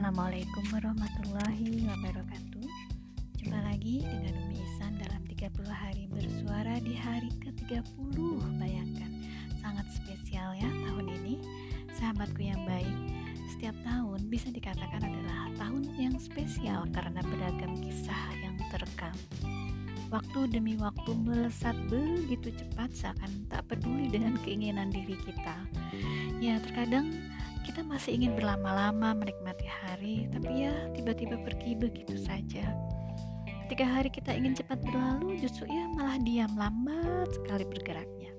Assalamualaikum warahmatullahi wabarakatuh. Jumpa lagi dengan Umi Isan dalam 30 hari bersuara di hari ke-30 Bayangkan, sangat spesial ya tahun ini. Sahabatku yang baik, setiap tahun bisa dikatakan adalah tahun yang spesial Karena beragam kisah yang terekam. Waktu demi waktu melesat begitu cepat seakan tak peduli dengan keinginan diri kita. Ya terkadang kita masih ingin berlama-lama menikmati hari, tapi ya tiba-tiba pergi begitu saja. Ketika hari kita ingin cepat berlalu, justru ya malah diam lambat sekali bergeraknya.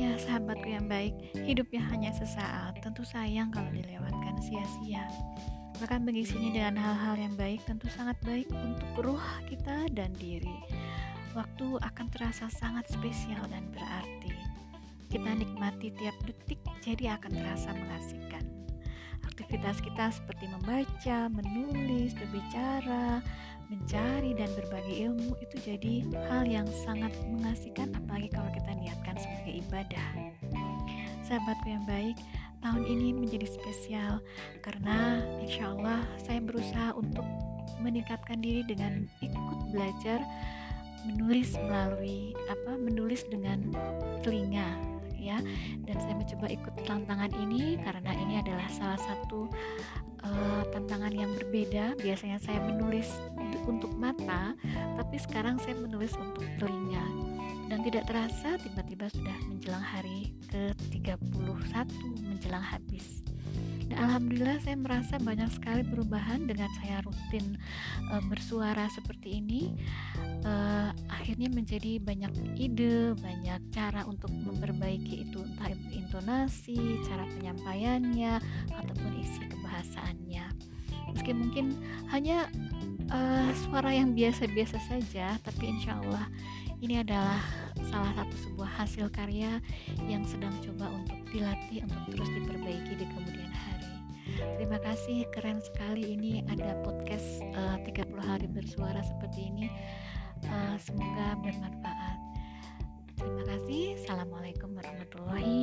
Ya sahabatku yang baik, hidupnya hanya sesaat, tentu sayang kalau dilewatkan sia-sia. Bahkan mengisinya dengan hal-hal yang baik tentu sangat baik untuk ruh kita dan diri. Waktu akan terasa sangat spesial dan berarti. Kita nikmati tiap detik jadi akan terasa mengasihkan. Aktivitas kita seperti membaca, menulis, berbicara, mencari dan berbagi ilmu itu jadi hal yang sangat mengasihkan apalagi kalau kita niatkan sebagai ibadah. Sahabatku yang baik, tahun ini menjadi spesial karena insya Allah saya berusaha untuk meningkatkan diri dengan ikut belajar menulis melalui apa menulis dengan telinga ya. Dan saya mencoba ikut tantangan ini karena ini adalah salah satu uh, tantangan yang berbeda. Biasanya saya menulis untuk mata tapi sekarang saya menulis untuk telinga. Dan tidak terasa tiba-tiba sudah menjelang hari ke-31 menjelang habis alhamdulillah saya merasa banyak sekali perubahan dengan saya rutin uh, bersuara seperti ini uh, akhirnya menjadi banyak ide, banyak cara untuk memperbaiki itu entah intonasi, cara penyampaiannya ataupun isi kebahasaannya. Meski mungkin hanya uh, suara yang biasa-biasa saja, tapi insya Allah ini adalah salah satu sebuah hasil karya yang sedang coba untuk dilatih untuk terus diperbaiki di kemudian. Terima kasih, keren sekali ini ada podcast eh, uh, 30 hari bersuara seperti ini. Uh, semoga bermanfaat. Terima kasih. Assalamualaikum warahmatullahi